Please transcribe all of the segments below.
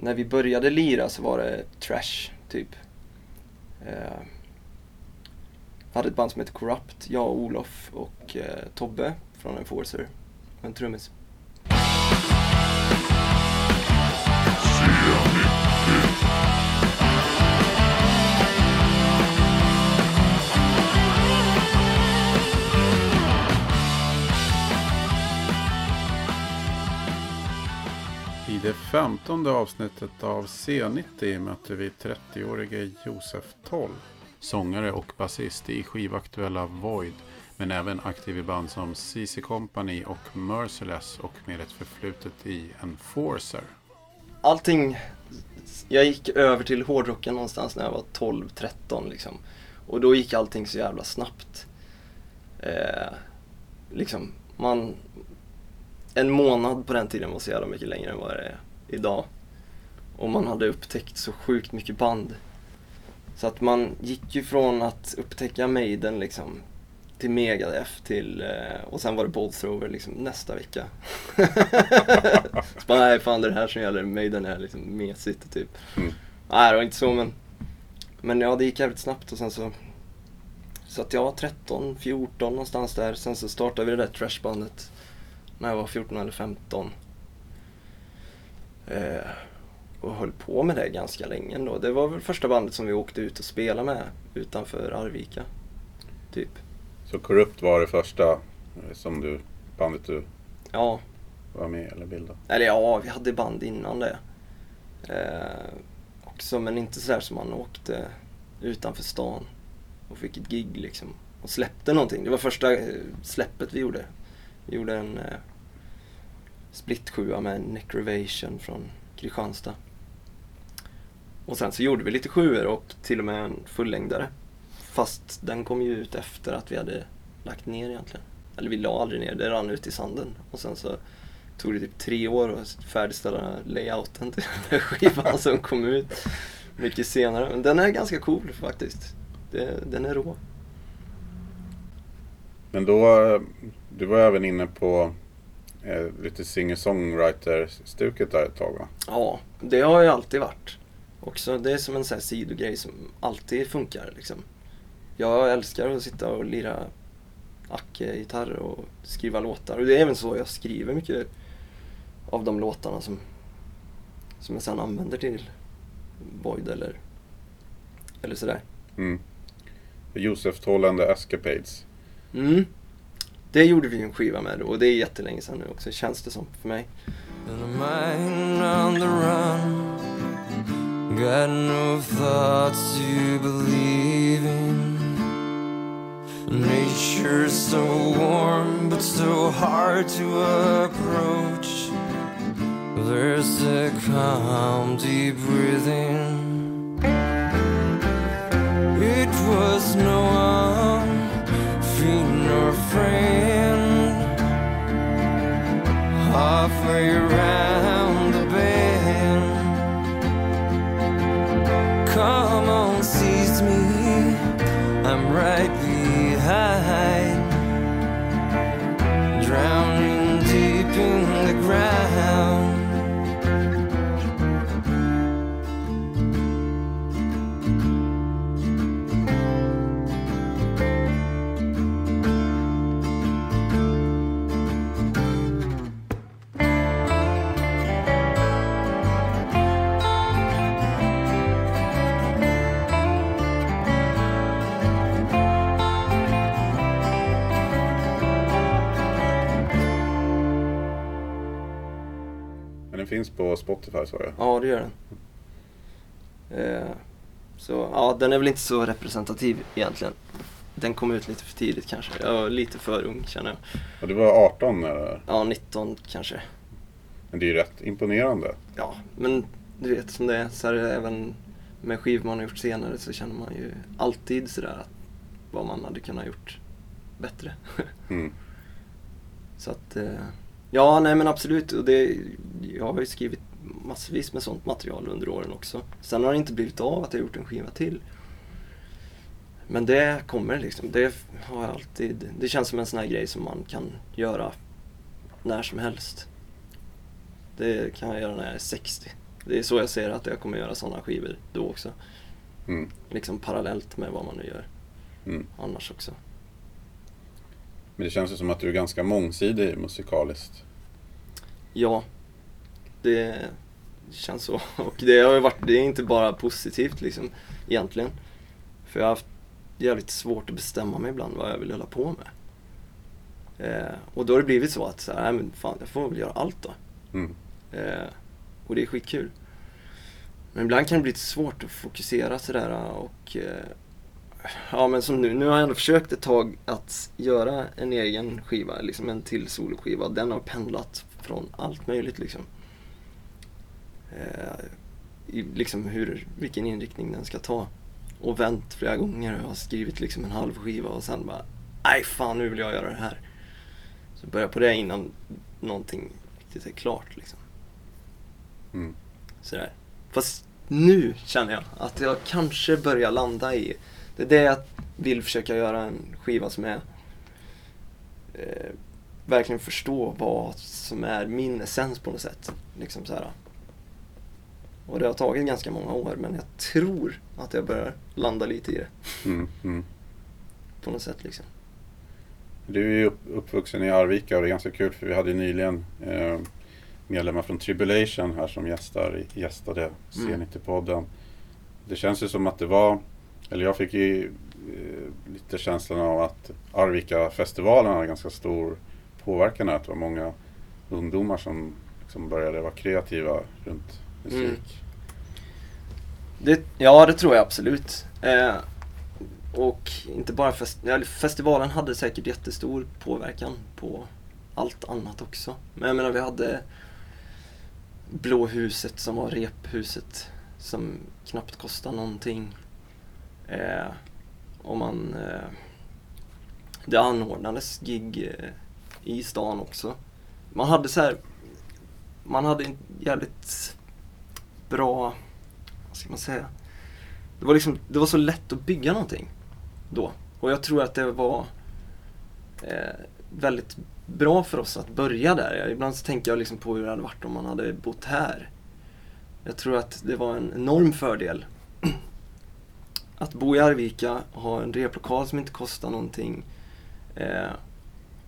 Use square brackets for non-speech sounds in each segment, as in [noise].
när vi började lira så var det trash, typ. Eh, vi hade ett band som hette Corrupt, jag, Olof och eh, Tobbe från Enforcer. En trummis. Det femtonde avsnittet av C90 möter vi 30-årige Josef Toll. Sångare och basist i skivaktuella Void. Men även aktiv i band som CC Company och Merciless och med ett förflutet i Enforcer. allting, jag gick över till hårdrocken någonstans när jag var 12-13 liksom. Och då gick allting så jävla snabbt. Eh, liksom, man, en månad på den tiden var så jävla mycket längre än vad det är idag. Och man hade upptäckt så sjukt mycket band. Så att man gick ju från att upptäcka Maiden liksom till Megadeth till, eh, och sen var det Bolt Thrower liksom nästa vecka. [laughs] så bara, nej fan det är det här som gäller, Maiden är liksom mesigt typ. Mm. Nej det var inte så men, men ja det gick jävligt snabbt och sen så så att jag var 13, 14 någonstans där. Sen så startade vi det där trashbandet när jag var 14 eller 15. Eh, och höll på med det ganska länge ändå. Det var väl första bandet som vi åkte ut och spelade med utanför Arvika. Typ. Så Corrupt var det första eh, som du, bandet du Ja, var med eller bildade? eller ja, vi hade band innan det. Eh, också, men inte sådär som man åkte utanför stan och fick ett gig liksom. Och släppte någonting. Det var första eh, släppet vi gjorde. Vi gjorde en eh, split med Necrovation från Kristianstad. Och sen så gjorde vi lite sjuor och till och med en fullängdare. Fast den kom ju ut efter att vi hade lagt ner egentligen. Eller vi la aldrig ner, det rann ut i sanden. Och sen så tog det typ tre år att färdigställa layouten till den skivan [laughs] som kom ut mycket senare. Men den är ganska cool faktiskt. Det, den är rå. Men då, eh, du var även inne på lite singer-songwriter-stuket där ett tag va? Ja, det har ju alltid varit. Också, det är som en sån här sidogrej som alltid funkar liksom. Jag älskar att sitta och lira Acke-gitarr och skriva låtar. Och det är även så jag skriver mycket av de låtarna som, som jag sen använder till Void eller, eller sådär. Mm. Josef Toll and the Escapades. Mm. Det gjorde vi en skiva med och det är jättelänge sedan nu också, känns det som för mig. And a mind on the run. Got no thoughts to believe in. Nature's so warm, but so hard to approach. There's a calm, deep breathing. It was no one, nor friend halfway around the bend. Come on, seize me. I'm right behind, finns på Spotify sa jag. Ja, det gör den. Eh, så ja, den är väl inte så representativ egentligen. Den kom ut lite för tidigt kanske. Jag var lite för ung känner jag. Och du var 18 eller? Ja, 19 kanske. Men det är ju rätt imponerande. Ja, men du vet som det är. Så är det även med skivor man har gjort senare så känner man ju alltid sådär att vad man hade kunnat gjort bättre. Mm. [laughs] Så att, eh, ja nej men absolut. Och det, jag har ju skrivit massvis med sånt material under åren också. Sen har det inte blivit av att jag gjort en skiva till. Men det kommer liksom. Det har jag alltid. Det känns som en sån här grej som man kan göra när som helst. Det kan jag göra när jag är 60. Det är så jag ser att jag kommer göra sådana skivor då också. Mm. Liksom parallellt med vad man nu gör Mm. annars också. Men det känns ju som att du är ganska mångsidig musikaliskt. Ja, det känns så. [laughs] Och det har ju varit, det är inte bara positivt liksom egentligen. För jag har haft jävligt svårt att bestämma mig ibland vad jag vill hålla på med. Eh, och då har det blivit så att så här, men fan jag får väl göra allt då. Mm. Eh, och det är skitkul. Men ibland kan det bli lite svårt att fokusera sådär och eh, Ja men som nu, nu har jag ändå försökt ett tag att göra en egen skiva, liksom en till soloskiva. Den har pendlat från allt möjligt liksom. Eh, i, liksom hur, vilken inriktning den ska ta. Och vänt flera gånger och har skrivit liksom en halv skiva och sen bara Nej fan nu vill jag göra det här. Så börja på det innan någonting riktigt är klart liksom. Mm. Sådär. Fast nu känner jag att jag kanske börjar landa i, det är det jag vill försöka göra en skiva som är eh, verkligen förstå vad som är min essens på något sätt. Liksom så här. Och det har tagit ganska många år men jag tror att jag börjar landa lite i det Mm. Mm. på något sätt liksom. Du är ju upp, uppvuxen i Arvika och det är ganska kul för vi hade ju nyligen eh, medlemmar från Tribulation här som gästar, gästade C90-podden. Det känns ju som att det var, eller jag fick ju eh, lite känslan av att Arvika-festivalen hade ganska stor påverkan här. Att det var många ungdomar som liksom började vara kreativa runt musik. Mm. Det, ja, det tror jag absolut. Eh, och inte bara fest, eller festivalen hade säkert jättestor påverkan på allt annat också. Men jag menar, vi hade Blå huset som var rephuset som knappt kostade någonting. Eh, och man... Eh, det anordnades gig eh, i stan också. Man hade så här... Man hade en jävligt bra vad ska man säga? Det var liksom, det var så lätt att bygga någonting då. Och jag tror att det var eh, väldigt bra för oss att börja där. Ibland så tänker jag liksom på hur det hade varit om man hade bott här. Jag tror att det var en enorm fördel att bo i Arvika, ha en replokal som inte kostar någonting eh,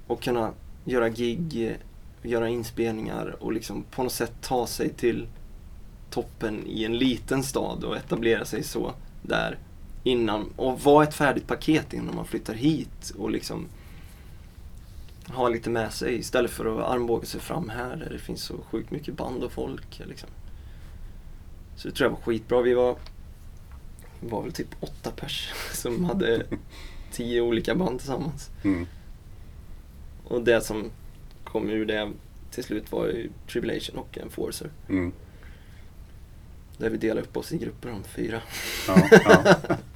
och kunna göra gig, göra inspelningar och liksom på något sätt ta sig till toppen i en liten stad och etablera sig så där innan och vara ett färdigt paket innan man flyttar hit och liksom ha lite med sig istället för att armbåga sig fram här där det finns så sjukt mycket band och folk. Liksom. Så det tror jag var skitbra. Vi var, var väl typ åtta pers [laughs] som hade [laughs] tio olika band tillsammans. Mm. Och det som kom ur det till slut var ju Tribulation och Enforcer. Mm. Där vi delade upp oss i grupper om fyra. Ja, ja. [laughs]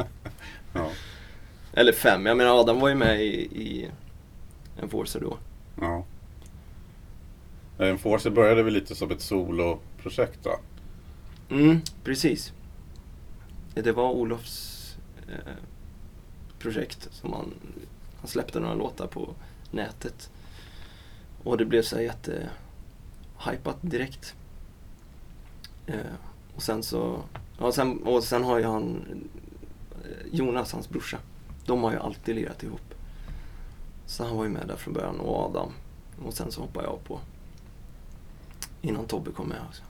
ja, Eller fem. Jag menar Adam var ju med i, i Enforcer då. ja. Enforcer började väl lite som ett soloprojekt va? Mm, precis. Det var Olofs eh, projekt som han, han släppte några låtar på nätet. Och det blev så här jätte hypat direkt. Eh, och sen så, ja, sen, och sen har ju han, eh, Jonas, hans brorsa, de har ju alltid lirat ihop. Så han var ju med där från början och Adam. Och sen så hoppade jag på. Innan Tobbe kom med också.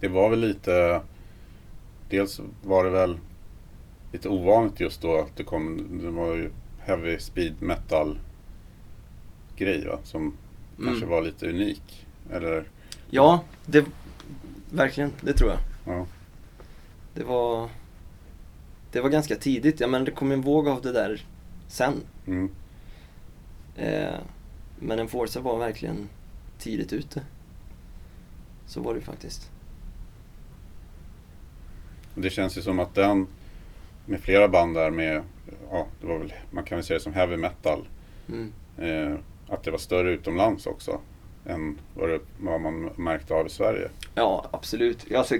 Det var väl lite... Dels var det väl lite ovanligt just då att det kom... Det var ju heavy speed metal grej va? Som kanske Mm. var lite unik. Eller... Ja, det, verkligen, det tror jag. Ja. Det var, det var ganska tidigt, ja men det kom en våg av det där sen. Mm. Eh, men en Forza var verkligen tidigt ute. Så var det faktiskt. Det känns ju som att den med flera band där med, ja, det var väl, man kan väl säga det som heavy metal. Mm. Eh, att det var större utomlands också än vad, det, vad man märkte av i Sverige. Ja, absolut. Alltså,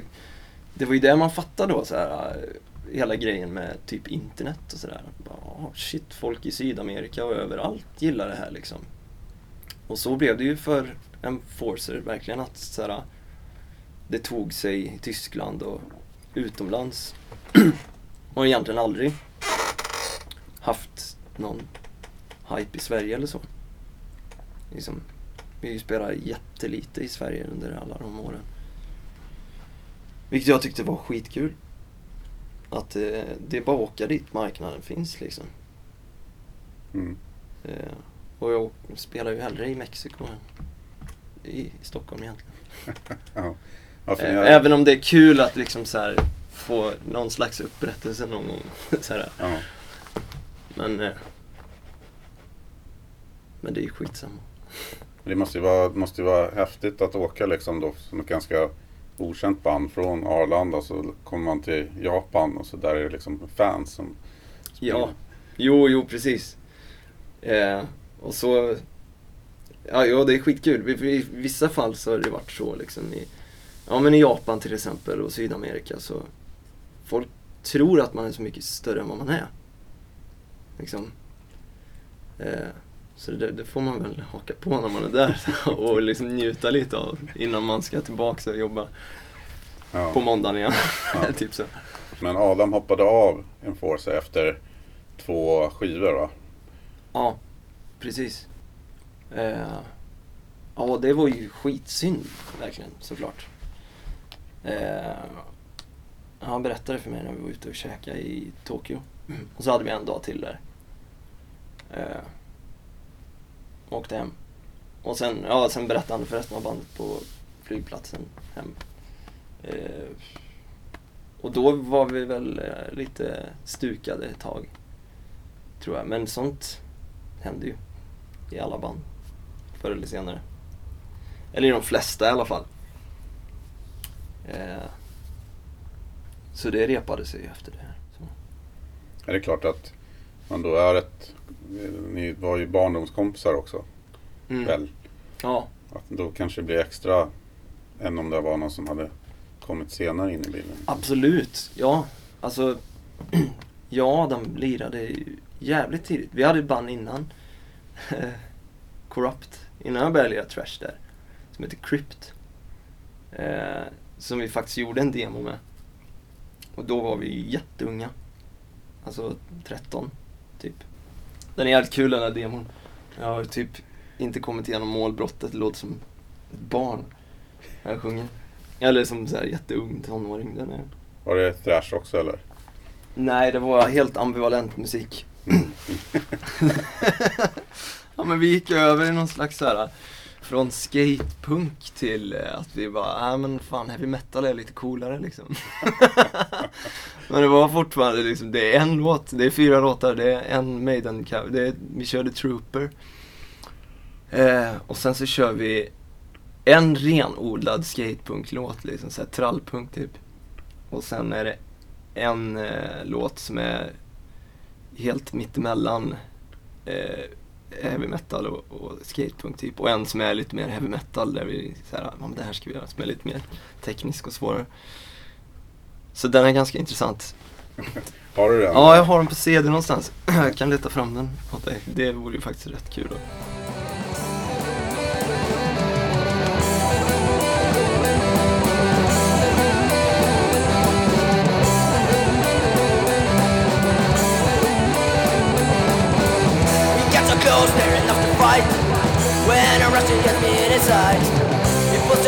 det var ju det man fattade då, så här, eh, hela grejen med typ internet och sådär. Oh, Shit, folk i Sydamerika och överallt gillar det här liksom. Och så blev det ju för en Forcer verkligen att så här, det tog sig i Tyskland och utomlands. och egentligen aldrig haft någon hype i Sverige eller så. Liksom, vi spelar jättelite i Sverige under alla de åren. Vilket jag tyckte var skitkul. Att eh, det är bara att åka dit marknaden finns liksom. Mm. Eh, och jag spelar ju hellre i Mexiko än i, i Stockholm egentligen. [laughs] Ja. Ja, Eh, har- Även om det är kul att liksom så här få någon slags upprättelse någon gång. [laughs] så här. ja. Men, eh, men det är ju skitsamma. Det måste ju, vara, måste ju vara häftigt att åka liksom då som ett ganska okänt band från Arlanda så kommer man till Japan och så där är det liksom fans som Ja, jo, jo precis. Eh, och så, ja, ja det är skitkul. I, I vissa fall så har det varit så liksom i, ja men i Japan till exempel och Sydamerika så folk tror att man är så mycket större än vad man är. Liksom. Eh, så det, det får man väl haka på när man är där [laughs] och liksom njuta lite av innan man ska tillbaka och jobba Ja. på måndagen igen. Ja. [laughs] typ så. Men Adam hoppade av Enforcer efter två skivor va? Ja, precis. Eh, ja, det var ju skitsynd verkligen, såklart. Eh, han berättade för mig när vi var ute och käkade i Tokyo. Och så hade vi en dag till där. Eh, åkte hem. Och sen, ja, sen berättade han för resten av bandet på flygplatsen hem. Eh, och då var vi väl eh, lite stukade ett tag. Tror jag. Men sånt händer ju i alla band. Förr eller senare. Eller i de flesta i alla fall. Eh, så det repade sig efter det. Så. Är det klart att man då är ett... Ni var ju barndomskompisar också Mm. väl? Ja, Att då kanske det blir extra än om det var någon som hade kommit senare in i bilden. absolut. Ja, alltså. jag och Adam lirade jävligt tidigt. Vi hade ett band innan. [laughs] Corrupt. Innan jag började lira Trash där. Som heter Crypt. Som vi faktiskt gjorde en demo med. Och då var vi jätteunga. Alltså 13, typ. Den är jävligt kul den här demon. Jag har typ inte kommit igenom målbrottet, det låter som ett barn när jag sjunger. Eller som så här jätteung tonåring. Den är... Var det thrash också eller? Nej, det var helt ambivalent musik. [laughs] ja men vi gick över i någon slags så här från skatepunk till eh, att vi bara, nej men fan heavy metal är lite coolare liksom. [laughs] men det var fortfarande liksom, det är en låt, det är fyra låtar, det är en maiden cover, det är, vi körde Trooper. Eh, och sen så kör vi en renodlad skatepunk-låt liksom, såhär trallpunk typ. Och sen är det en eh, låt som är helt mittemellan eh, heavy metal och, och skatepunk typ. Och en som är lite mer heavy metal där vi såhär, ja men det här ska vi göra som är lite mer teknisk och svårare. Så den är ganska intressant. [laughs] Har du den? Ja, jag har den på CD någonstans. [clears throat] jag kan leta fram den åt dig. Det vore ju faktiskt rätt kul. Då.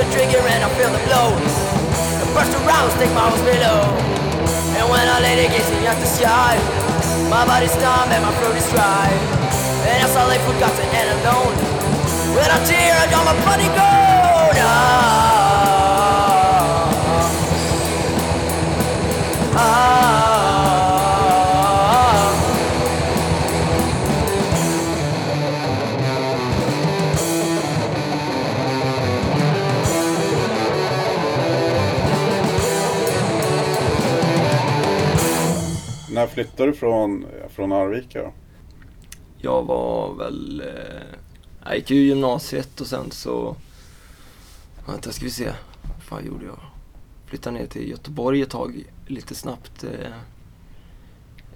The trigger and I feel the blow. The burst rounds take my hopes below. And when I lay there gazing at the sky, my body's numb and my throat is dry. And I lay forgotten and alone, with a tear on my body gold. Flyttade du från, från Arvika då? Jag var väl... Eh, jag gick ju gymnasiet och sen så... Vänta, ska vi se. Vad fan gjorde jag? Flyttade ner till Göteborg ett tag, lite snabbt. Eh,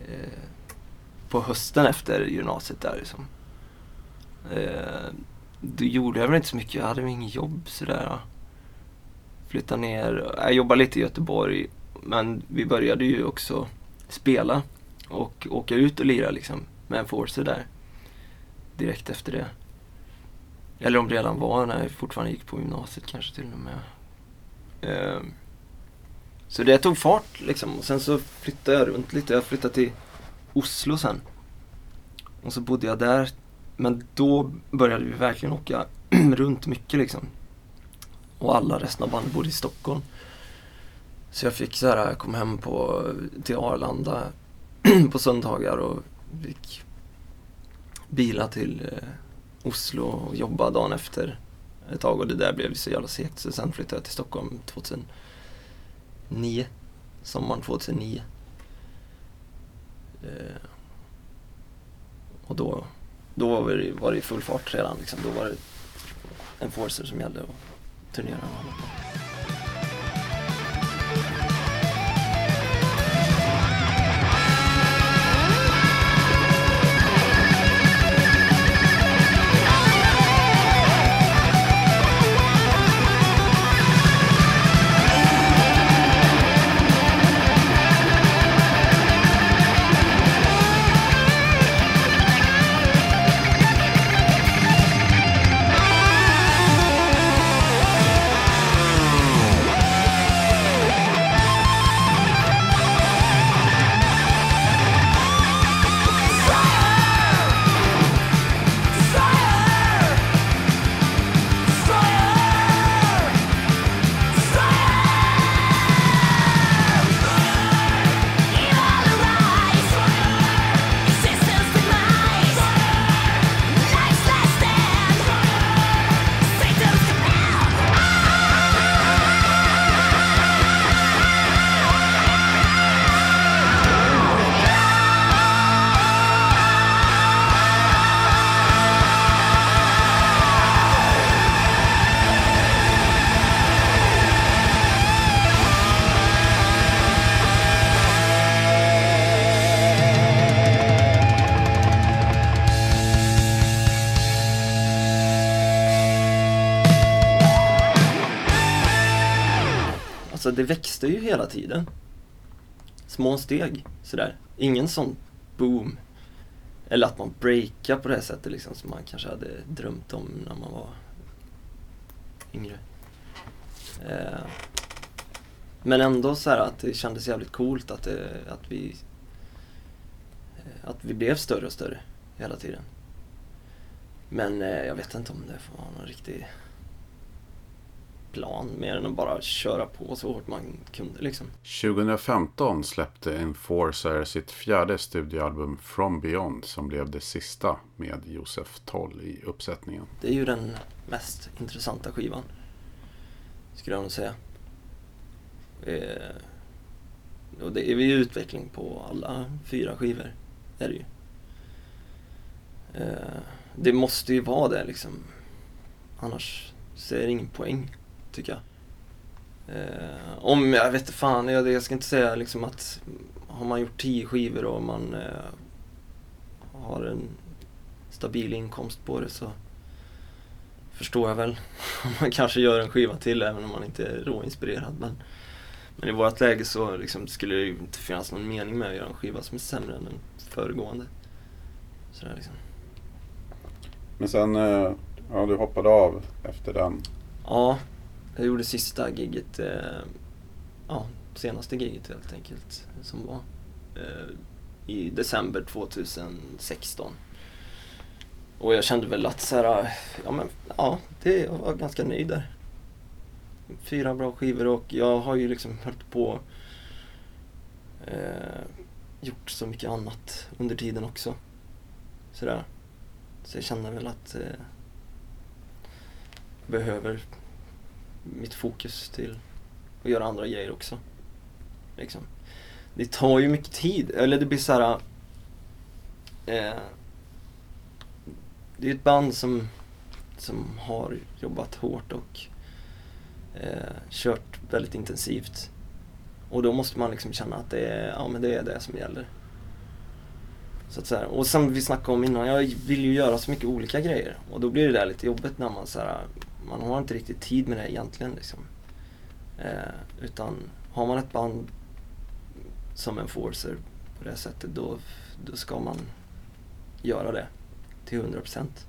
eh, på hösten efter gymnasiet där liksom. Eh, då gjorde jag väl inte så mycket. Jag hade väl inget jobb sådär. flyttade ner. Jag jobbade lite i Göteborg men vi började ju också spela och åka ut och lira liksom med en forcer där. Direkt efter det. Eller om det redan var när jag fortfarande gick på gymnasiet kanske till och med. Um, så det tog fart liksom och sen så flyttade jag runt lite. Jag flyttade till Oslo sen. Och så bodde jag där. Men då började vi verkligen åka [clears throat] runt mycket liksom. Och alla resten av bandet bodde i Stockholm. Så jag fick så här, jag kom hem på, till Arlanda [clears throat] på söndagar och fick bila till eh, Oslo och jobba dagen efter ett tag och det där blev så jävla segt så sen flyttade jag till Stockholm 2009. Sommaren 2009. Eh, och då, då var, var det i full fart redan liksom. Då var det Enforcer som gällde och turnera och hålla på. Växte ju hela tiden. Små steg sådär. Ingen sån boom. Eller att man breakar på det här sättet liksom som man kanske hade drömt om när man var yngre. Eh, men ändå så här att det kändes jävligt coolt att, det, att vi eh, att vi blev större och större hela tiden. Men eh, jag vet inte om det var någon riktig plan mer än att bara köra på så hårt man kunde liksom. 2015 släppte Enforcer sitt fjärde studioalbum From Beyond som blev det sista med Josef Toll i uppsättningen. Det är ju den mest intressanta skivan. Skulle jag nog säga. Eh, och det är ju utveckling på alla fyra skivor. Är det ju. Eh, det måste ju vara det liksom. Annars så är det ingen poäng, tycker jag. Eh, om, jag vet fan, jag, jag ska inte säga liksom att har man gjort tio skivor och man eh, har en stabil inkomst på det så förstår jag väl [laughs] om man kanske gör en skiva till även om man inte är råinspirerad. Men, men i vårt läge så liksom, skulle det ju inte finnas någon mening med att göra en skiva som är sämre än den föregående. Sådär liksom. Men sen, eh, ja du hoppade av efter den. Ja, jag gjorde sista giget, eh, ja, senaste giget helt enkelt, som var eh, i december 2016. Och jag kände väl att så här, ja men, ja, det, jag var ganska nöjd där. Fyra bra skivor och jag har ju liksom hållit på eh, gjort så mycket annat under tiden också. Sådär. Så jag känner väl att eh, jag behöver mitt fokus till att göra andra grejer också. Liksom. Det tar ju mycket tid, eller det blir så här. Eh, det är ett band som, som har jobbat hårt och eh, kört väldigt intensivt. Och då måste man liksom känna att det är, ja, men det, är det som gäller. Så att så här, och som vi snackade om innan, jag vill ju göra så mycket olika grejer. Och då blir det där lite jobbigt när man så här, man har inte riktigt tid med det egentligen liksom. Eh, utan har man ett band som en forcer på det sättet då, då ska man göra det till 100 procent.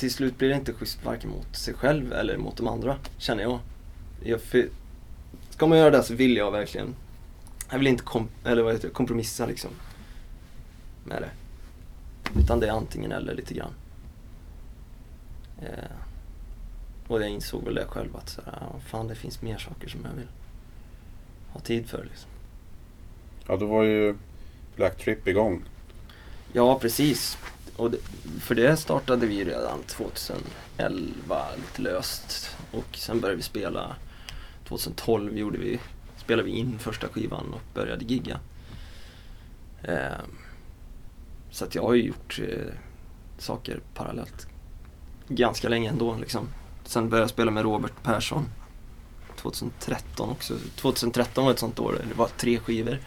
Till slut blir det inte schysst varken mot sig själv eller mot de andra, känner jag. jag för, ska man göra det så vill jag verkligen, jag vill inte kom, eller vad heter det, kompromissa liksom. Med det. Utan det är antingen eller lite grann. Eh, och jag insåg väl det själv att så här, fan det finns mer saker som jag vill ha tid för liksom. Ja, då var ju Black Trip igång. Ja, precis. Och det, för det startade vi redan 2011 lite löst. Och sen började vi spela 2012 gjorde vi, spelade vi in första skivan och började gigga. Eh, så att jag har ju gjort eh, saker parallellt ganska länge ändå liksom. Sen började jag spela med Robert Persson 2013 också. 2013 var ett sånt år, det var tre skivor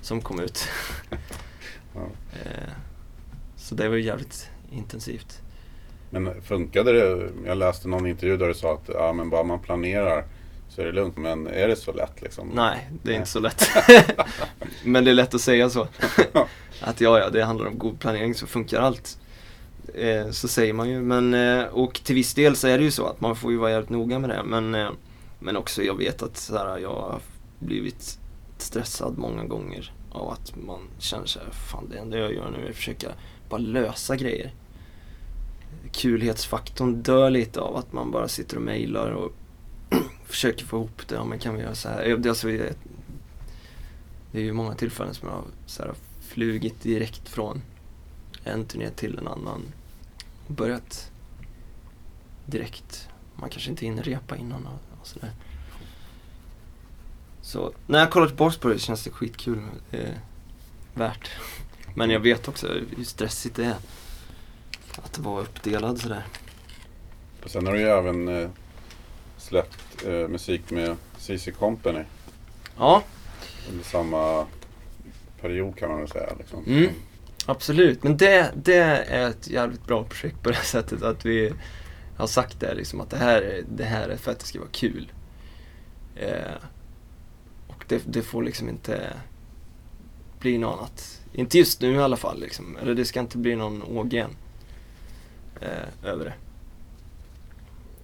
som kom ut. [laughs] Ja. Eh, så det var ju jävligt intensivt. Men funkade det? Jag läste någon intervju där du sa att ja, men bara man planerar så är det lugnt. Men är det så lätt liksom? Nej, det är Nej. inte så lätt. [laughs] [laughs] Men det är lätt att säga så. [laughs] att ja, ja, det handlar om god planering så funkar allt. Eh, så säger man ju. Men, eh, och till viss del så är det ju så att man får ju vara jävligt noga med det. Men, eh, men också jag vet att så här, jag har blivit stressad många gånger av att man känner sig, fan det enda jag gör nu är att försöka bara lösa grejer. Kulhetsfaktorn dör lite av att man bara sitter och mejlar och [clears throat] försöker få ihop det. Ja, men kan vi göra så här? Det, är alltså, det det är ju många tillfällen som jag har så här, flugit direkt från en turné till en annan och börjat direkt. Man kanske inte hinner repa innan och, och sådär. Så när jag kollar tillbaka på det känns det skitkul. Det är värt. [laughs] Men jag vet också hur stressigt det är att vara uppdelad sådär. Och sen har du ju även eh, släppt eh, musik med CC Company Ja, under samma period kan man väl säga. Liksom. Mm. Absolut, men det, det är ett jävligt bra projekt på det sättet att vi har sagt det liksom att det här, är- det här är för att det ska vara kul. Eh, och det, det får liksom inte bli något annat. Inte just nu i alla fall liksom. Eller det ska inte bli någon ågen eh, över det.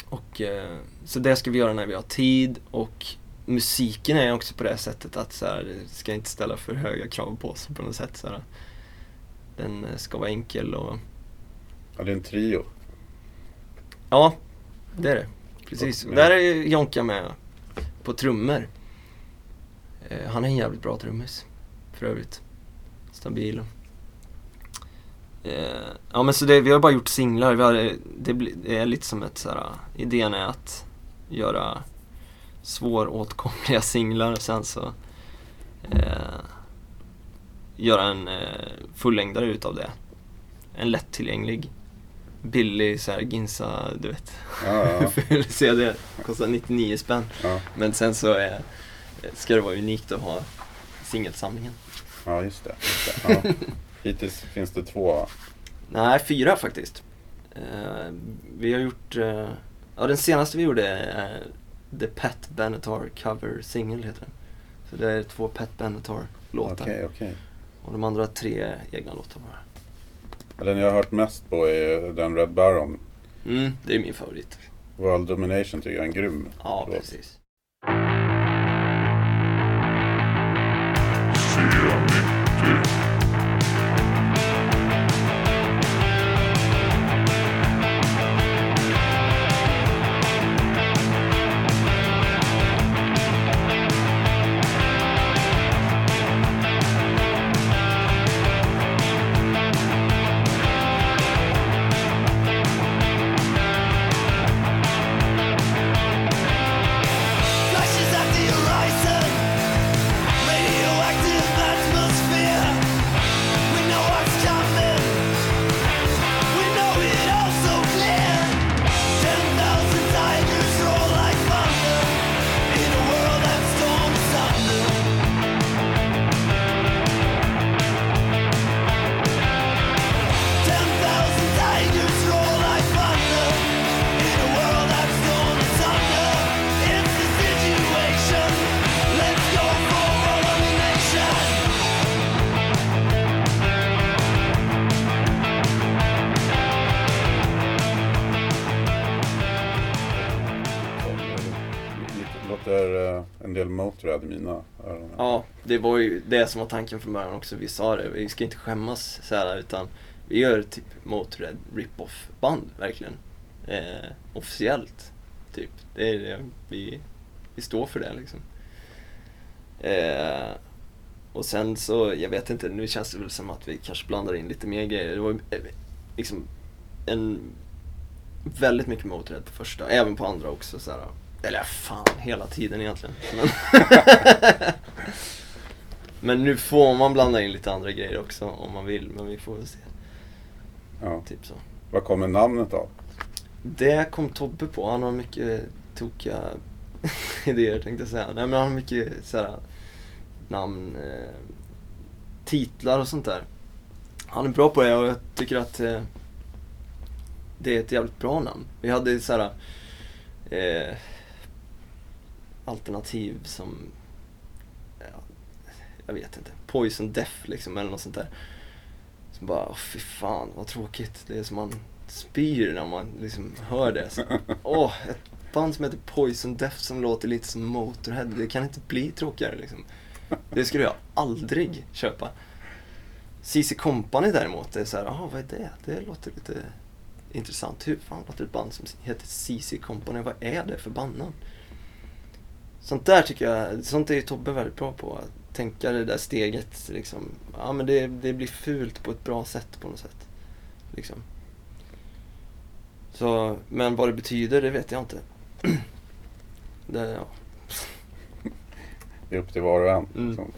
Och, eh, så det ska vi göra när vi har tid och musiken är också på det sättet att så här, ska inte ställa för höga krav på oss på något sätt. Så här. Den eh, ska vara enkel och Ja, det är en trio. ja, det är det. Precis. Ja. Där är Jonka med på trummor. Eh, han är en jävligt bra trummis för övrigt. Stabil. Eh, ja men så det, vi har bara gjort singlar. Vi har, det, blir- det är lite som ett så här, idén är att göra svåråtkomliga singlar och sen så eh, göra en eh, fullängdare utav det. En lättillgänglig, billig så här Ginsa, du vet. Ja, ja, [laughs] CD, kostar 99 spänn. ja. Men sen så är, ska det vara unikt att ha singelsamlingen. Ja just det. Just det. Ja. [laughs] Hittills finns det två. Nej, fyra faktiskt. Eh, vi har gjort, eh, ja den senaste vi gjorde är The Pat Benatar Cover Single heter den. Så det är två Pat Benatar låtar. Okej, okej. Och de andra tre egna låtar bara. Den jag har hört mest på är den Red Baron. Mm, det är min favorit. World Domination tycker jag är en grym Ja, låt. precis. Det var ju det som var tanken från början också. Vi sa det, vi ska inte skämmas så här, utan vi gör typ Motörhead rip-off band verkligen. Eh, officiellt, typ. Det är det vi, vi står för det liksom. Eh, och sen så, jag vet inte, nu känns det väl som att vi kanske blandar in lite mer grejer. Det var eh, liksom en väldigt mycket Motörhead på första, även på andra också. Så här, eller fan, hela tiden egentligen. Men, [laughs] [laughs] men nu får man blanda in lite andra grejer också om man vill, men vi får väl se. Ja. Typ så. Vad kommer namnet av? Det kom Tobbe på, han har mycket tokiga [laughs] idéer tänkte jag säga. Nej men han har mycket såhär namn, eh, titlar och sånt där. Han är bra på det och jag tycker att eh, det är ett jävligt bra namn. Vi hade såhär eh, alternativ som, jag vet inte, Poison Death liksom eller något sånt där. Som bara, åh, fy fan vad tråkigt. Det är som man spyr när man liksom hör det. Så, [laughs] åh, ett band som heter Poison Death som låter lite som Motorhead. Det kan inte bli tråkigare liksom. Det skulle jag aldrig köpa. CC Company däremot, det är såhär, jaha vad är det? Det låter lite intressant. Hur fan låter ett band som heter CC Company? Vad är det för bandnamn? Sånt där tycker jag, sånt är ju Tobbe väldigt bra på. Tänka det där steget liksom. Ja men det, det blir fult på ett bra sätt på något sätt. Liksom. Så, men vad det betyder, det vet jag inte. [clears throat] Det, ja. Det är upp till var och en. Mm.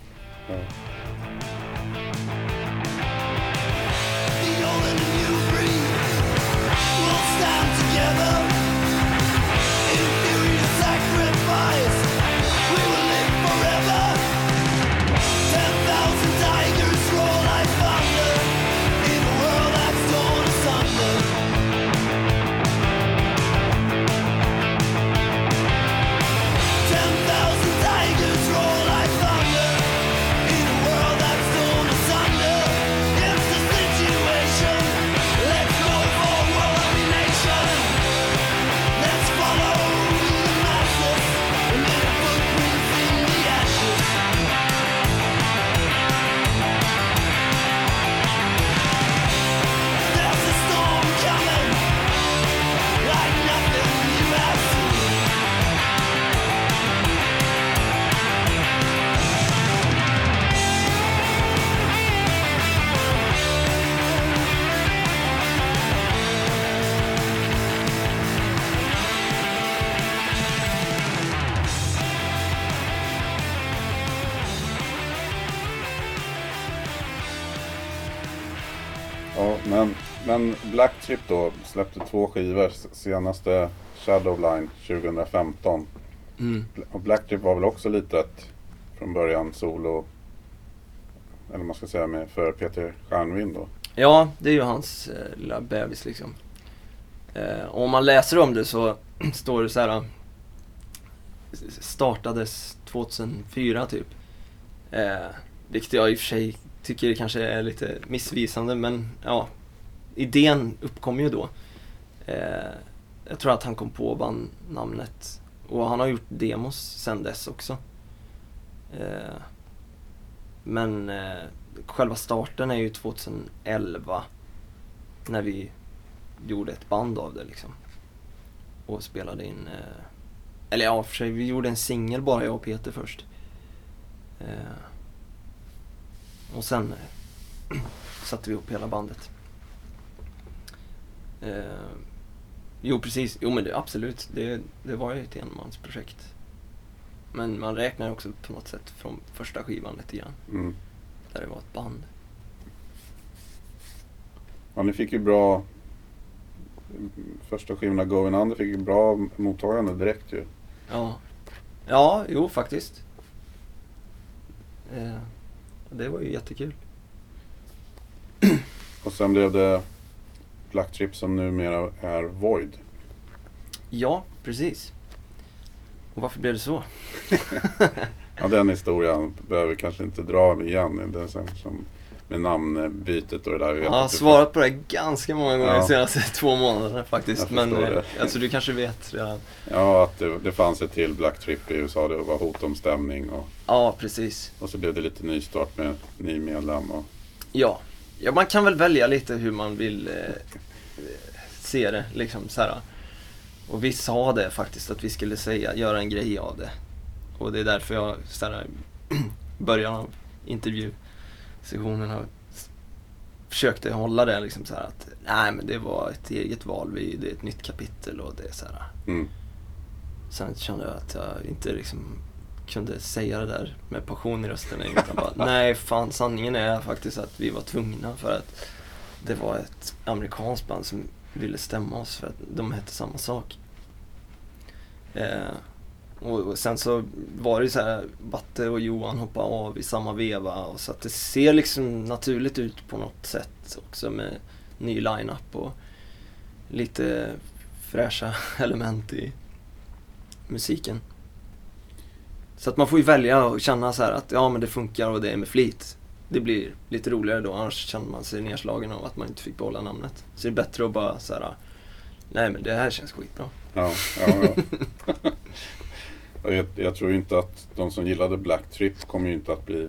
Trip då släppte två skivor. Senaste Shadowline 2015. Mm. Och Black Trip var väl också lite ett från början solo. Eller man ska säga med för Peter Stjärnvind då. Ja, det är ju hans eh, lilla bebis liksom. Eh, och om man läser om det så [clears throat] står det så här. s- Startades 2004 typ. Eh, vilket jag i och för sig tycker kanske är lite missvisande men ja. Idén uppkom ju då. Eh, jag tror att han kom på bandnamnet. Och han har gjort demos sen dess också. Eh, men eh, själva starten är ju 2011. När vi gjorde ett band av det liksom. Och spelade in, eh, eller ja för sig, vi gjorde en singel bara jag och Peter först. Eh, och sen eh, [clears throat] satte vi ihop hela bandet. Eh, jo precis, jo men det, absolut, det, det var ju ett enmansprojekt. Men man räknar också på något sätt från första skivan lite grann. Mm. Där det var ett band. Ja, ni fick ju bra... Första skivorna Going Under fick ju bra mottagande direkt ju. Ja, ja jo faktiskt. Eh, det var ju jättekul. Och sen blev det Black Trip som numera är Void. Ja, precis. Och varför blev det så? [laughs] Ja, den historien behöver vi kanske inte dra igen. Det sen som med namnbytet och det där. Jag har svarat på det ganska många gånger Ja. de senaste [laughs] två månaderna faktiskt. Jag Men eh, det. alltså du kanske vet redan. Ja, att det, det fanns ett till Black Trip i USA. Det var hot om stämning och, Ja, precis. och så blev det lite nystart med ny medlem. Och, Ja. Ja, man kan väl välja lite hur man vill eh, se det. Liksom, så här. Och vi sa det faktiskt att vi skulle säga, göra en grej av det. Och det är därför jag så här, [clears throat] början av intervjusessionen har försökte hålla det liksom så här att nej men det var ett eget val, vi, det är ett nytt kapitel och det är så här. mm, Sen kände jag att jag inte liksom kunde säga det där med passion i rösten utan bara, nej fan sanningen är faktiskt att vi var tvungna för att det var ett amerikanskt band som ville stämma oss för att de hette samma sak. Eh, och, och sen så var det så här, Batte och Johan hoppade av i samma veva och så att det ser liksom naturligt ut på något sätt också med ny line-up och lite fräscha [laughs] element i musiken. Så att man får ju välja och känna så här att ja men det funkar och det är med flit. Det blir lite roligare då, annars känner man sig nedslagen av att man inte fick behålla namnet. Så det är bättre att bara så här, nej men det här känns skitbra. ja, ja, ja. Jag, jag tror inte att de som gillade Black Trip kommer ju inte att bli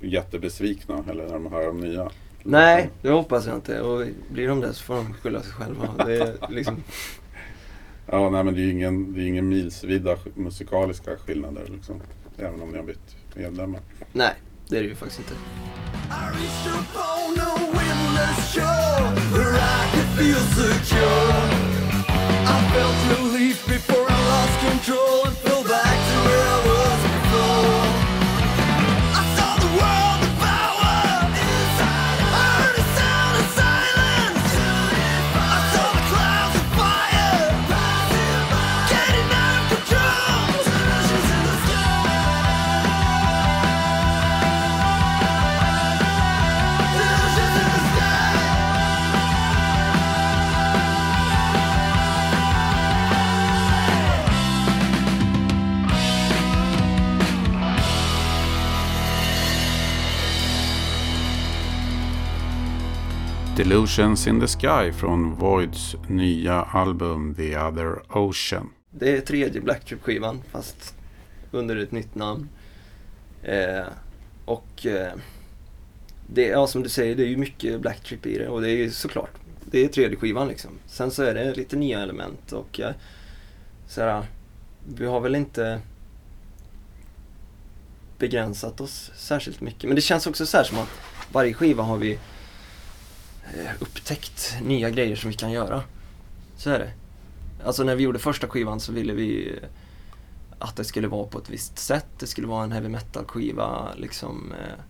jättebesvikna eller när de hör de nya. Nej, det hoppas jag inte. Och blir de det så får de skylla sig själva. Det är liksom, Ja, nej men det är ju ingen, det är ingen milsvida sk- musikaliska skillnader liksom. Även om ni har bytt medlemmar. nej, det är det ju faktiskt inte. I felt relief before I lost control Delusions in the Sky från Voids nya album The Other Ocean. Det är tredje Black Trip-skivan fast under ett nytt namn. Eh, och eh, det, ja, som du säger, det är ju mycket Black Trip i det och det är ju såklart, det är tredje skivan liksom. Sen så är det lite nya element och eh, såhär, vi har väl inte begränsat oss särskilt mycket. Men det känns också så här som att varje skiva har vi Eh, upptäckt nya grejer som vi kan göra. Så är det. Alltså när vi gjorde första skivan så ville vi eh, att det skulle vara på ett visst sätt. Det skulle vara en heavy metal skiva liksom. Eh,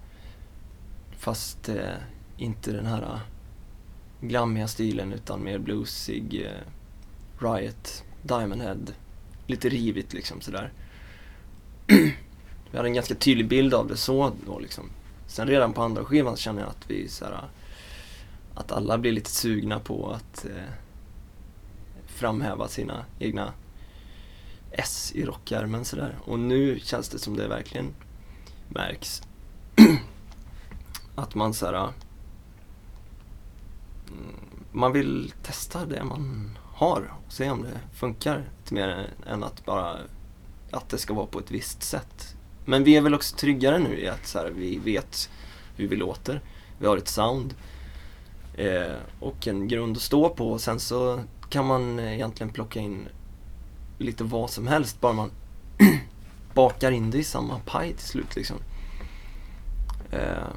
fast inte den här glammiga stilen utan mer bluesig. Riot, Diamond Head. Lite rivigt liksom sådär. [clears throat] vi hade en ganska tydlig bild av det så då liksom. Sen redan på andra skivan så känner jag att vi såhär, att alla blir lite sugna på att eh, framhäva sina egna S i rockärmen sådär. Och nu känns det som det verkligen märks. [clears throat] att man såhär, mm, man vill testa det man har och se om det funkar lite mer än att bara att det ska vara på ett visst sätt. Men vi är väl också tryggare nu i att så här, vi vet hur vi låter. Vi har ett sound eh, Eh, och en grund att stå på och sen så kan man egentligen plocka in lite vad som helst bara man [clears throat] bakar in det i samma paj till slut liksom. Eh,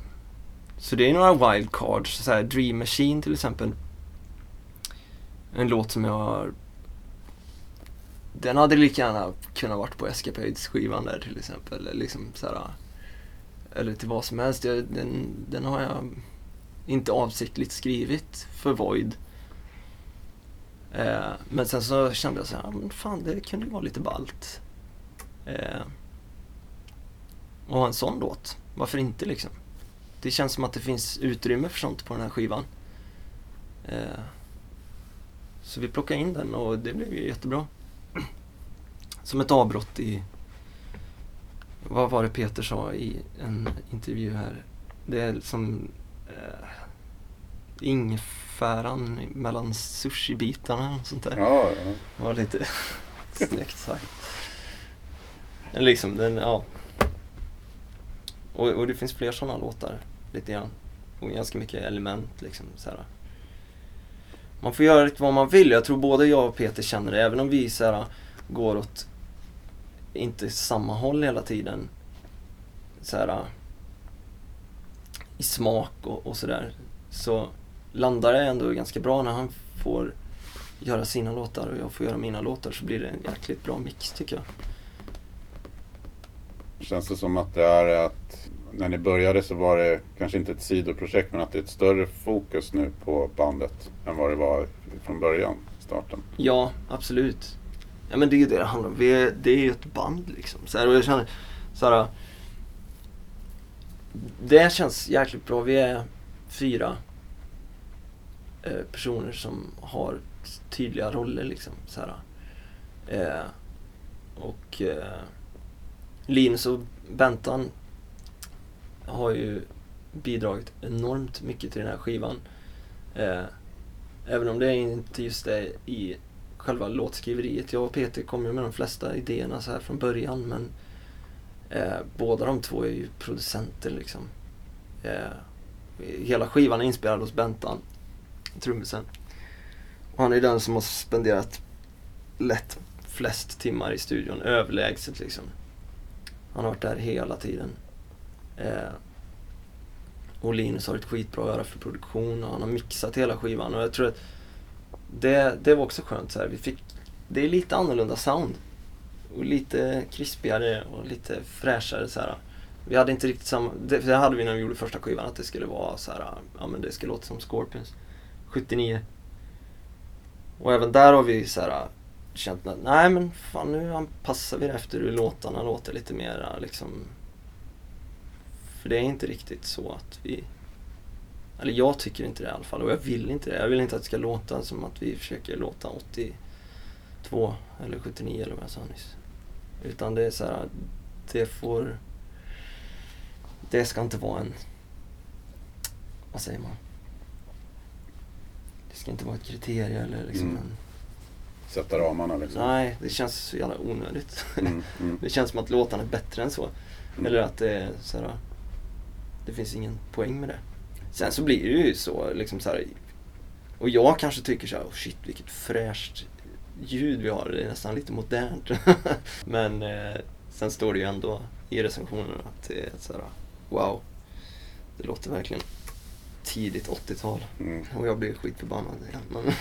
så det är några wildcards, så här Dream Machine till exempel. En låt som jag har... Den hade lika gärna kunnat varit på Escapades skivan där till exempel. Eller, liksom så här, eller till vad som helst. Jag, den, den har jag inte avsiktligt skrivit för Void. Eh, men sen så kände jag så här, men fan det kunde ju vara lite ballt. Eh, och ha en sån låt. Varför inte liksom? Det känns som att det finns utrymme för sånt på den här skivan. Eh, så vi plockade in den och det blev ju jättebra. [clears throat] Som ett avbrott i, vad var det Peter sa i en intervju här? Det är som eh, ingefäran mellan sushibitarna och sånt där. Ja, ja. Det var lite [laughs] snyggt sagt. Eller liksom, den, ja. Och, och det finns fler sådana låtar, lite grann. Och ganska mycket element liksom. Så här. Man får göra lite vad man vill. Jag tror både jag och Peter känner det. Även om vi så här, går åt inte samma håll hela tiden. Så här, I smak och, och sådär. Så landar det ändå ganska bra när han får göra sina låtar och jag får göra mina låtar så blir det en jäkligt bra mix tycker jag. Känns det som att det är att när ni började så var det kanske inte ett sidoprojekt men att det är ett större fokus nu på bandet än vad det var från början, starten? Ja, absolut. Ja men det är ju det det handlar om. Vi är, det är ju ett band liksom. Så här, och jag känner så här, det känns jäkligt bra. Vi är fyra eh, personer som har tydliga roller liksom. Så här. Eh, och eh, Linus och Bentan har ju bidragit enormt mycket till den här skivan. Eh, även om det är inte just det i själva låtskriveriet. Jag och Peter kom ju med de flesta idéerna så här från början men eh, båda de två är ju producenter liksom. Eh, hela skivan är inspelad hos Bentan, trummisen. Och han är den som har spenderat lätt flest timmar i studion, överlägset liksom. Han har varit där hela tiden. Eh, och Linus har ett skitbra öra för produktion och han har mixat hela skivan och jag tror att det, det var också skönt så här. Vi fick, det är lite annorlunda sound. Och lite krispigare och lite fräschare så här. Vi hade inte riktigt samma, det, det hade vi när vi gjorde första skivan att det skulle vara så här, ja men det ska låta som Scorpions. 79. Och även där har vi så här känt att nej men fan nu anpassar vi det efter hur låtarna låter lite mera liksom. För det är inte riktigt så att vi eller jag tycker inte det i alla fall och jag vill inte det. Jag vill inte att det ska låta som att vi försöker låta 82 eller 79 eller vad jag sa nyss. Utan det är så här, det får... Det ska inte vara en... Vad säger man? Det ska inte vara ett kriterium eller liksom Mm. en... Sätta ramarna liksom? Nej, det känns så jävla onödigt. Mm, mm. [laughs] Det känns som att låtarna är bättre än så. Mm. Eller att det är så här, Det finns ingen poäng med det. Sen så blir det ju så liksom så här, Och jag kanske tycker så här, oh shit vilket fräscht ljud vi har. Det är nästan lite modernt. [laughs] Men eh, sen står det ju ändå i recensionerna att det är så här, wow. Det låter verkligen tidigt 80-tal. Mm. Och jag blir skitförbannad. Men [laughs]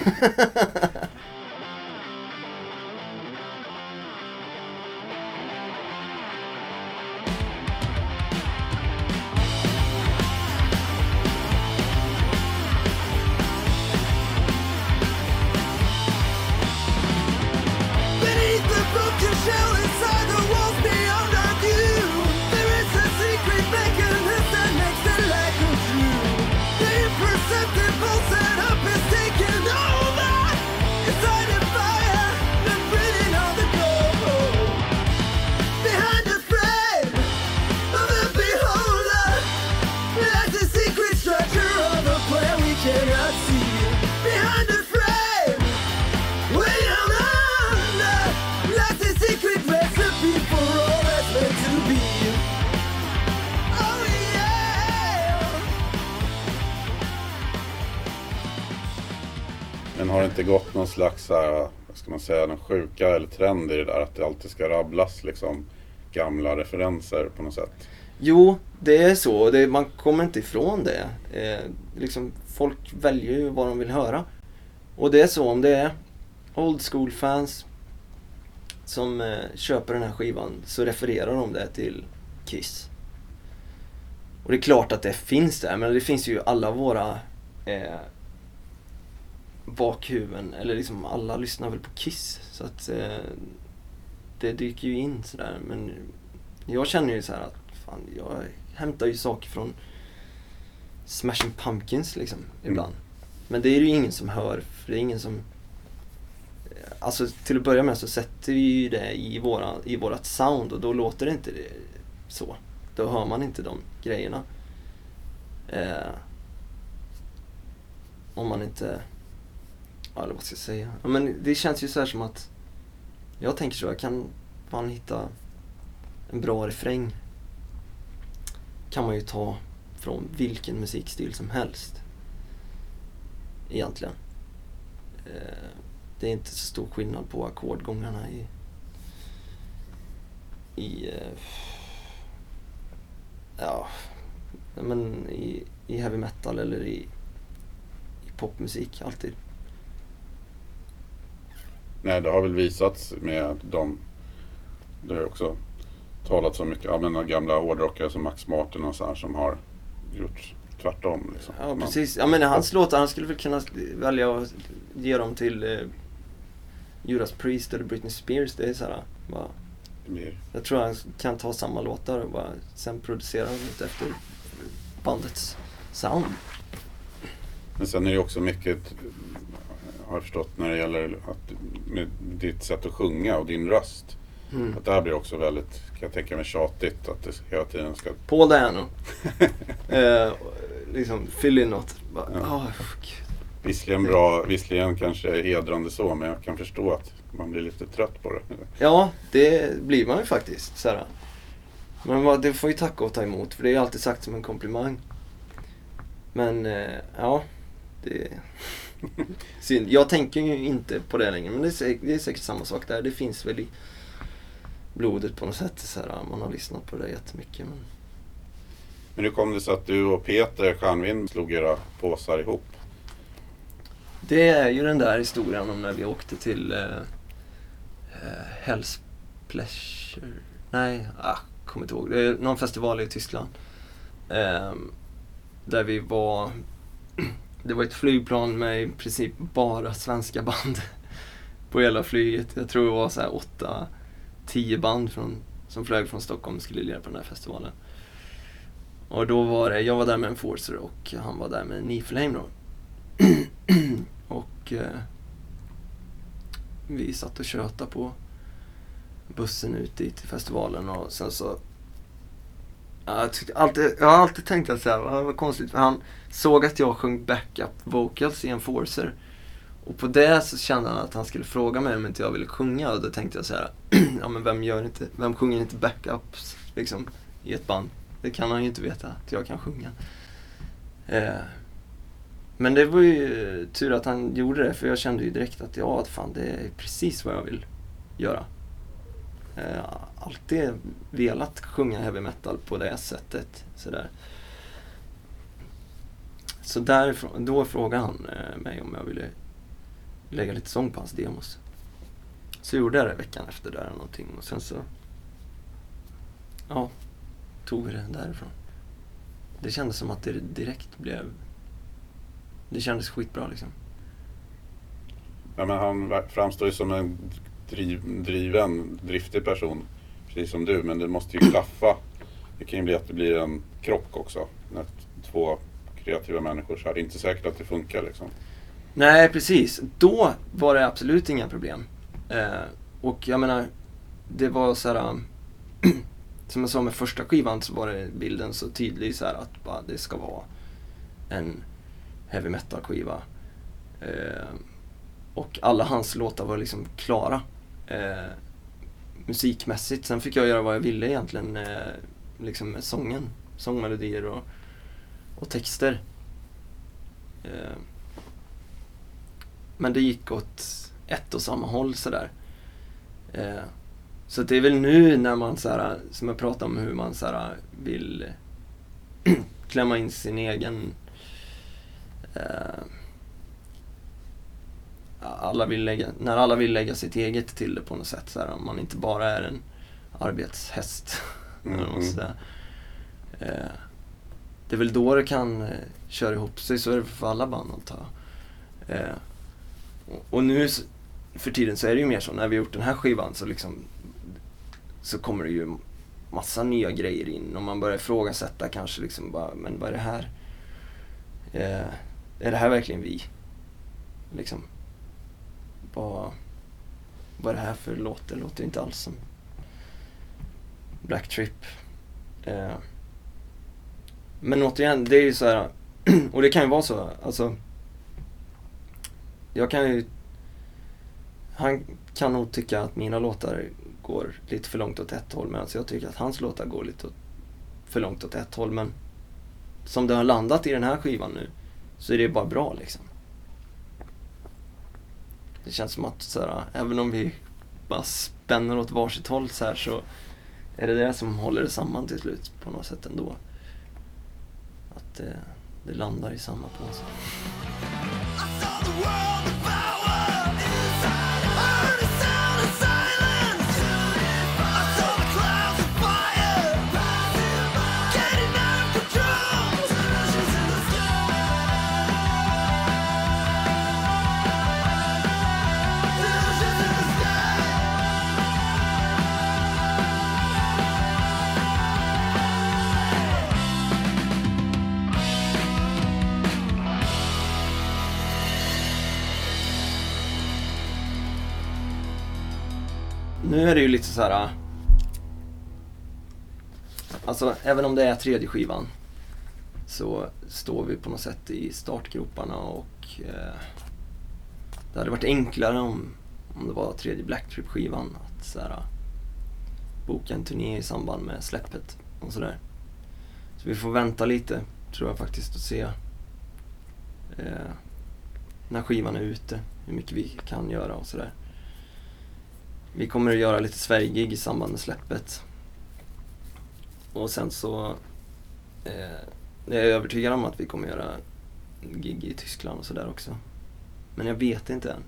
säga, någon sjuka eller trend i det där? Att det alltid ska rabblas liksom gamla referenser på något sätt? Jo, det är så. Det, man kommer inte ifrån det. Eh, liksom, folk väljer ju vad de vill höra. Och det är så om det är old school fans som eh, köper den här skivan så refererar de det till Kiss. Och det är klart att det finns där, men det finns ju alla våra eh, bakhuvuden, eller liksom alla lyssnar väl på Kiss. Så att eh, det dyker ju in sådär. Men jag känner ju så här att fan, jag hämtar ju saker från Smashing Pumpkins liksom, ibland. Men det är det ju ingen som hör, för det är ingen som... Alltså till att börja med så sätter vi ju det i, våra, i vårat sound och då låter det inte det så. Då hör man inte de grejerna. Eh, om man inte... Ja, eller vad ska jag säga? Ja, men det känns ju så här som att... Jag tänker så, jag kan fan hitta en bra refräng. Kan man ju ta från vilken musikstil som helst. Egentligen. Eh, det är inte så stor skillnad på ackordgångarna i... I... Eh, ja, men i, i heavy metal eller i, i popmusik alltid. Nej, det har väl visats med de... Det har också talat om mycket, ja men gamla hårdrockare som Max Martin och så här som har gjort tvärtom. Liksom. Ja, precis. Ja, men hans låtar, han skulle väl kunna välja att ge dem till eh, Judas Priest eller Britney Spears. Det är så här, bara, jag tror han kan ta samma låtar och bara sen producera dem lite efter bandets sound. men sen är det också mycket, har förstått, när det gäller att, med ditt sätt att sjunga och din röst. Mm. Att det här blir också väldigt, kan jag tänka mig, tjatigt. Att det hela tiden ska... Paul Dano. [laughs] eh, liksom, fyll in något. Bara, Ja. gud. Visserligen bra, visserligen kanske hedrande så, men jag kan förstå att man blir lite trött på det. Ja, det blir man ju faktiskt. Så. Men det får ju tacka och ta emot, för det är ju alltid sagt som en komplimang. Men, eh, ja. Det... Synd. Jag tänker ju inte på det längre, men det är, säkert, det är säkert samma sak där. Det finns väl i blodet på något sätt. Så här, man har lyssnat på det jättemycket. Men... Men hur kom det sig att du och Peter Stjärnvind slog era påsar ihop? Det är ju den där historien om när vi åkte till eh, eh, Hell's Pleasure. Nej, ah, kommer inte ihåg. Det är någon festival i Tyskland. Ehm, där vi var... Det var ett flygplan med i princip bara svenska band på hela flyget. Jag tror det var så här åtta, tio band från, som flög från Stockholm och skulle lira på den här festivalen. Och då var det, jag var där med en Forcer och han var där med en Nifelheim då. [clears throat] och eh, vi satt och tjötade på bussen ut dit till festivalen och sen så jag, tyckte alltid, jag har alltid tänkt att så här, vad konstigt, för han såg att jag sjöng backup vocals i en Forcer. Och på det så kände han att han skulle fråga mig om inte jag ville sjunga och då tänkte jag så här, [clears throat] ja men vem gör inte, vem sjunger inte backups liksom i ett band? Det kan han ju inte veta att jag kan sjunga. Eh, men det var ju tur att han gjorde det för jag kände ju direkt att ja, fan det är precis vad jag vill göra. Eh, alltid velat sjunga heavy metal på det sättet. Sådär. Så därifrån, då frågade han eh, mig om jag ville lägga lite sång på hans demos. Så gjorde jag det veckan efter där någonting och sen så ja, tog vi det därifrån. Det kändes som att det direkt blev det kändes skitbra liksom. Ja, men han framstår ju som en driv, driven, driftig person. Precis som du, men det måste ju klaffa. Det kan ju bli att det blir en krock också. När två kreativa människor så här. Det är inte säkert att det funkar liksom. Nej, precis. Då var det absolut inga problem. Eh, och jag menar, det var så här... [clears throat] som jag sa med första skivan så var det bilden så tydlig så här att bara, det ska vara en heavy metal skiva. Eh, och alla hans låtar var liksom klara. Eh, musikmässigt. Sen fick jag göra vad jag ville egentligen. Eh, liksom med sången. Sångmelodier och, och texter. Eh, men det gick åt ett och samma håll sådär. Eh, så det är väl nu när man såhär, som jag pratade om hur man såhär vill [clears throat] klämma in sin egen eh, alla vill lägga, när alla vill lägga sitt eget till det på något sätt. Så här, om man inte bara är en arbetshäst. [laughs] man ska säga. Eh, det är väl då det kan eh, köra ihop sig. Så är det för alla band antar jag. Eh, och, och nu för tiden så är det ju mer så, när vi har gjort den här skivan så liksom så kommer det ju massa nya grejer in och man börjar ifrågasätta kanske liksom bara, men vad är det här? Eh, är det här verkligen vi? Liksom. Vad, vad är det här för låt? Det låter inte alls som Black Trip. Eh, men återigen, det är ju så här, [clears throat] och det kan ju vara så, alltså. Jag kan ju, han kan nog tycka att mina låtar går lite för långt åt ett håll medan jag tycker att hans låtar går lite åt, för långt åt ett håll. Men som det har landat i den här skivan nu så är det bara bra liksom. Det känns som att så här, även om vi bara spänner åt varsitt håll så här så är det det som håller det samman till slut på något sätt ändå. Att det, det landar i samma påse. Nu är det ju lite så här. Äh, alltså även om det är tredje skivan så står vi på något sätt i startgroparna och eh, det hade varit enklare om, om det var tredje Black Trip skivan att så här, äh, boka en turné i samband med släppet och sådär. Så vi får vänta lite tror jag faktiskt och se eh, när skivan är ute, hur mycket vi kan göra och sådär. Vi kommer att göra lite Sverige-gig i samband med släppet. Och sen så eh, är jag övertygad om att vi kommer göra gig i Tyskland och sådär också. Men jag vet inte än.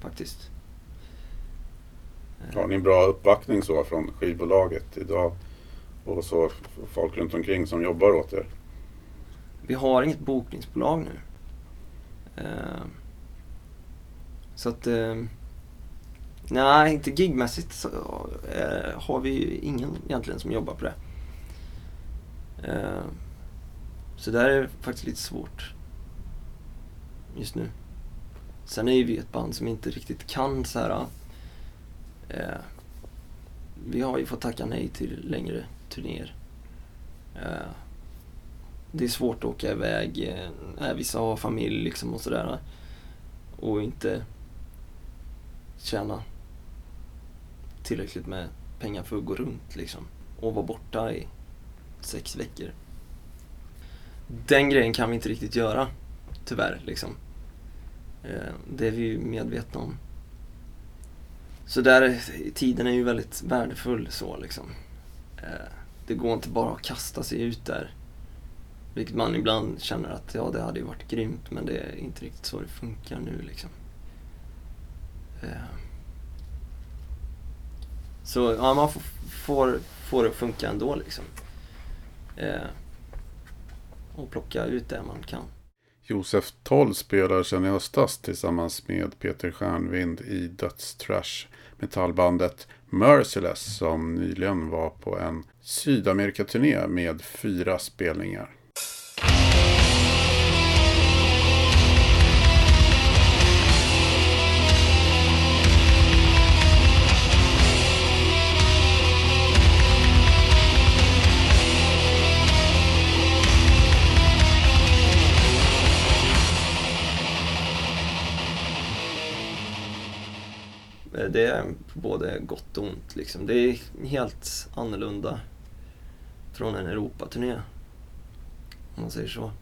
Faktiskt. Eh, Har ni en bra uppbackning så från skivbolaget idag? Och så folk runt omkring som jobbar åt er? Vi har inget bokningsbolag nu. Eh, så att... Eh, nej, inte gigmässigt så eh, har vi ju ingen egentligen som jobbar på det. Eh, så där är det faktiskt lite svårt just nu. Sen är ju vi ett band som inte riktigt kan så här. Eh, vi har ju fått tacka nej till längre turnéer. Eh, det är svårt att åka iväg. Eh, äh, vissa har familj liksom och sådär. Och inte tjäna tillräckligt med pengar för att gå runt liksom. Och vara borta i sex veckor. Den grejen kan vi inte riktigt göra, tyvärr. Liksom. Eh, det är vi ju medvetna om. Så där, tiden är ju väldigt värdefull så liksom. Eh, det går inte bara att kasta sig ut där. Vilket man ibland känner att ja, det hade ju varit grymt men det är inte riktigt så det funkar nu liksom. Eh, så ja, man får, får, får det att funka ändå liksom. Eh. Och plocka ut det man kan. Josef Toll spelar sedan i höstas tillsammans med Peter Stjärnvind i dödstrash metallbandet Merciless som nyligen var på en Sydamerikaturné med fyra spelningar. Det är både gott och ont liksom. Det är helt annorlunda från en Europaturné. Om man säger så.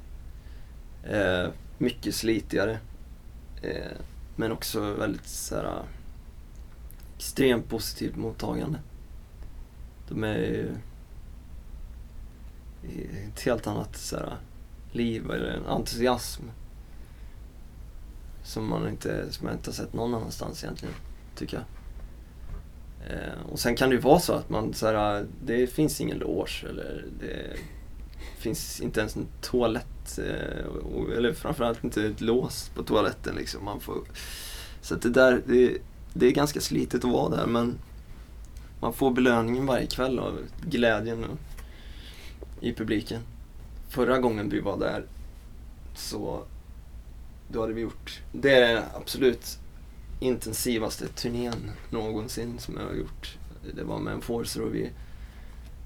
Eh, mycket slitigare. Eh, men också väldigt så här, extremt positivt mottagande. De är ju i ett helt annat så här, liv eller en entusiasm som man inte, som jag inte har sett någon annanstans egentligen, tycker jag. Eh, och sen kan det ju vara så att man så här, ah, det finns ingen loge eller det finns inte ens en toalett eh, eller framförallt inte ett lås på toaletten liksom. Man får, så att det där, det, det är ganska slitet att vara där men man får belöningen varje kväll av glädjen och, i publiken. Förra gången vi var där så då hade vi gjort, det är absolut intensivaste turnén någonsin som jag har gjort. Det var med en Forcer och vi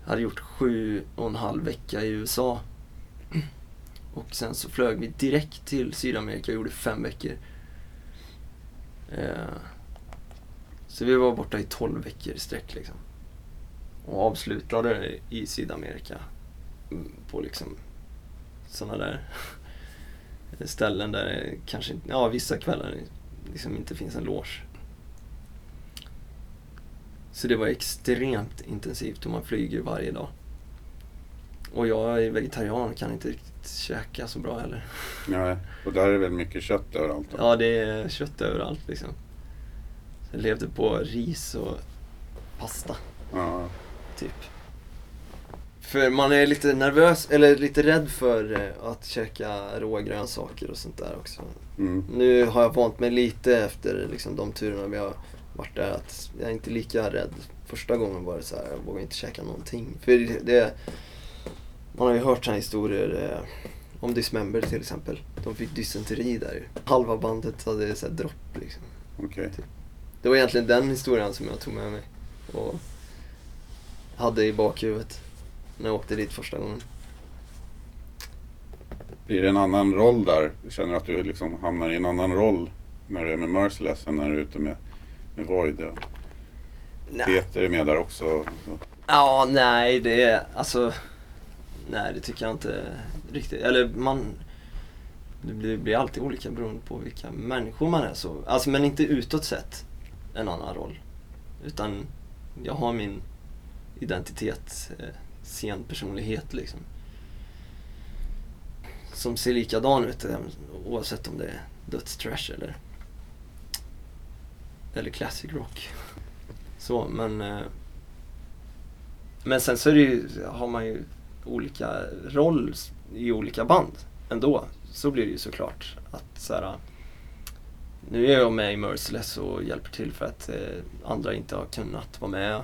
hade gjort sju och en halv vecka i USA. Och sen så flög vi direkt till Sydamerika och gjorde fem veckor. Eh, så vi var borta i 12 veckor i sträck liksom. Och avslutade i Sydamerika på liksom sådana där [laughs] ställen där kanske inte, ja vissa kvällar liksom inte finns en loge. Så det var extremt intensivt och man flyger varje dag. Och jag är vegetarian och kan inte riktigt käka så bra heller. Nej, och där är det väl mycket kött överallt. då? Ja, det är kött överallt liksom. Jag levde på ris och pasta, Ja. typ. För man är lite nervös, eller lite rädd för eh, att käka råa grönsaker och sånt där också. Mm. Nu har jag vant mig lite efter liksom, de turerna vi har varit där att jag är inte lika rädd. Första gången var det så här, jag vågar inte käka någonting. För det- det, man har ju hört här historier eh, om Dismember till exempel. De fick dysenteri där ju. Halva bandet hade så här dropp liksom. Okej. Det var egentligen den historien som jag tog med mig och hade i bakhuvudet när jag åkte dit första gången. Blir det en annan roll där? Känner du att du liksom hamnar i en annan roll när du är med Merciless än när du är ute med, med Void? Ja. Peter är med där också. Så. Ja, nej det är alltså... Nej det tycker jag inte riktigt. Eller man... Det blir, det blir alltid olika beroende på vilka människor man är. Så, alltså men inte utåt sett en annan roll. Utan jag har min identitet, eh, scenpersonlighet liksom. Som ser likadan ut eh, oavsett om det är dödstrash eller, eller classic rock. Så, men... Eh, men sen så är det ju, har man ju olika roll i olika band ändå. Så blir det ju såklart. Att så här, nu är jag med i Merciless och hjälper till för att eh, andra inte har kunnat vara med.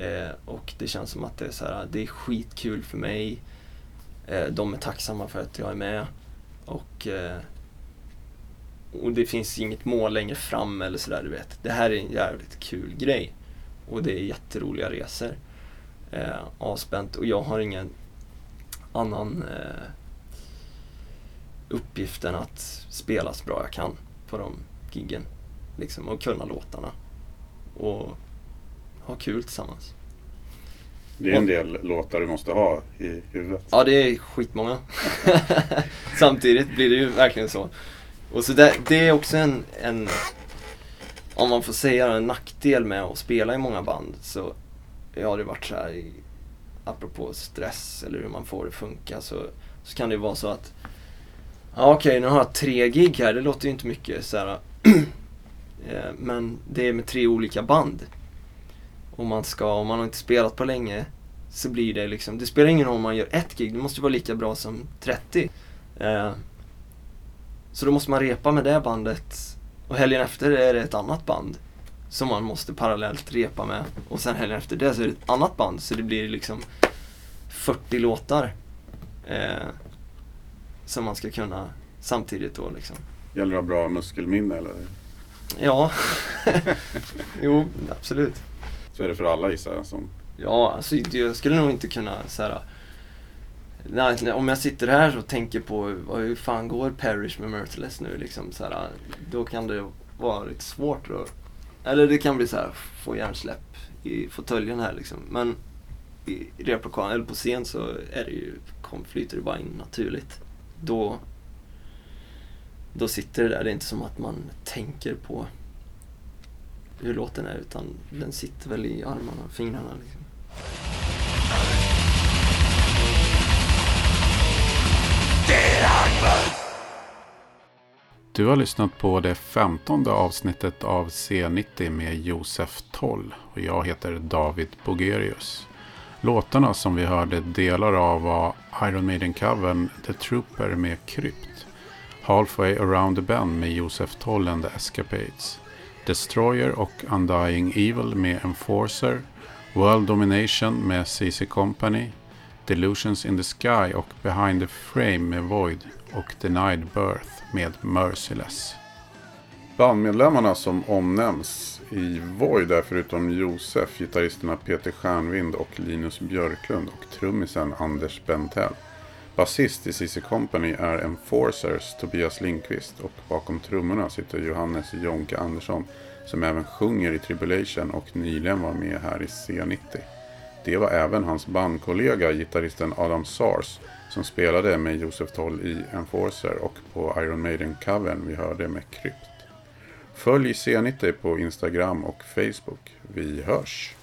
Eh, och det känns som att det är, så här, det är skitkul för mig. Eh, de är tacksamma för att jag är med. Och, eh, och det finns inget mål längre fram eller sådär du vet. Det här är en jävligt kul grej. Och det är jätteroliga resor. Eh, avspänt och jag har ingen annan eh, uppgift än att spela så bra jag kan på de giggen. Liksom, och kunna låtarna. Och ha kul tillsammans. Det är en del låtar du måste ha i huvudet. Ja, det är skitmånga. [laughs] Samtidigt blir det ju verkligen så. Och så det, det är också en, en, om man får säga en nackdel med att spela i många band så har det varit så här i, apropå stress eller hur man får det funka så, så kan det ju vara så att ja okej nu har jag tre gig här, det låter ju inte mycket så här. [clears throat] Eh, Men det är med tre olika band. Och man ska, om man har inte spelat på länge så blir det liksom, det spelar ingen roll om man gör ett gig, det måste vara lika bra som 30. Eh, så då måste man repa med det bandet och helgen efter är det ett annat band som man måste parallellt repa med. Och sen helgen efter det så är det ett annat band så det blir liksom 40 låtar eh, som man ska kunna samtidigt då liksom. Gäller det att ha bra muskelminne eller? Ja, [laughs] jo absolut. Så är det för alla gissar jag. Som, Ja, alltså jag skulle nog inte kunna så här. Nej, om jag sitter här och tänker på hur fan går Parish med Merciless nu liksom så här, Då kan det vara lite svårt att... Eller det kan bli så här, få hjärnsläpp i fåtöljen här liksom. Men i replokalen, eller på scen så är det ju, kom, flyter det bara in naturligt. Då, då sitter det där. Det är inte som att man tänker på hur låten är utan den sitter väl i armarna och fingrarna. Liksom. Du har lyssnat på det femtonde avsnittet av C90 med Josef Toll och jag heter David Bogerius. Låtarna som vi hörde delar av var Iron Maiden-covern The Trooper med Krypt, Halfway Around the Bend med Josef Toll and the Escapades, Destroyer och Undying Evil med Enforcer, World Domination med CC Company, Delusions in the Sky och Behind the Frame med Void och Denied Birth med Merciless. Bandmedlemmarna som omnämns i Void är förutom Josef gitarristerna Peter Stjärnvind och Linus Björklund och trummisen Anders Bentell. Basist i CC Company är Enforcers Tobias Lindqvist och bakom trummorna sitter Johannes Jonke Andersson som även sjunger i Tribulation och nyligen var med här i C90. Det var även hans bandkollega gitarristen Adam Sars som spelade med Josef Toll i Enforcer och på Iron Maiden-covern vi hörde med Krypt. Följ C90 på Instagram och Facebook. Vi hörs!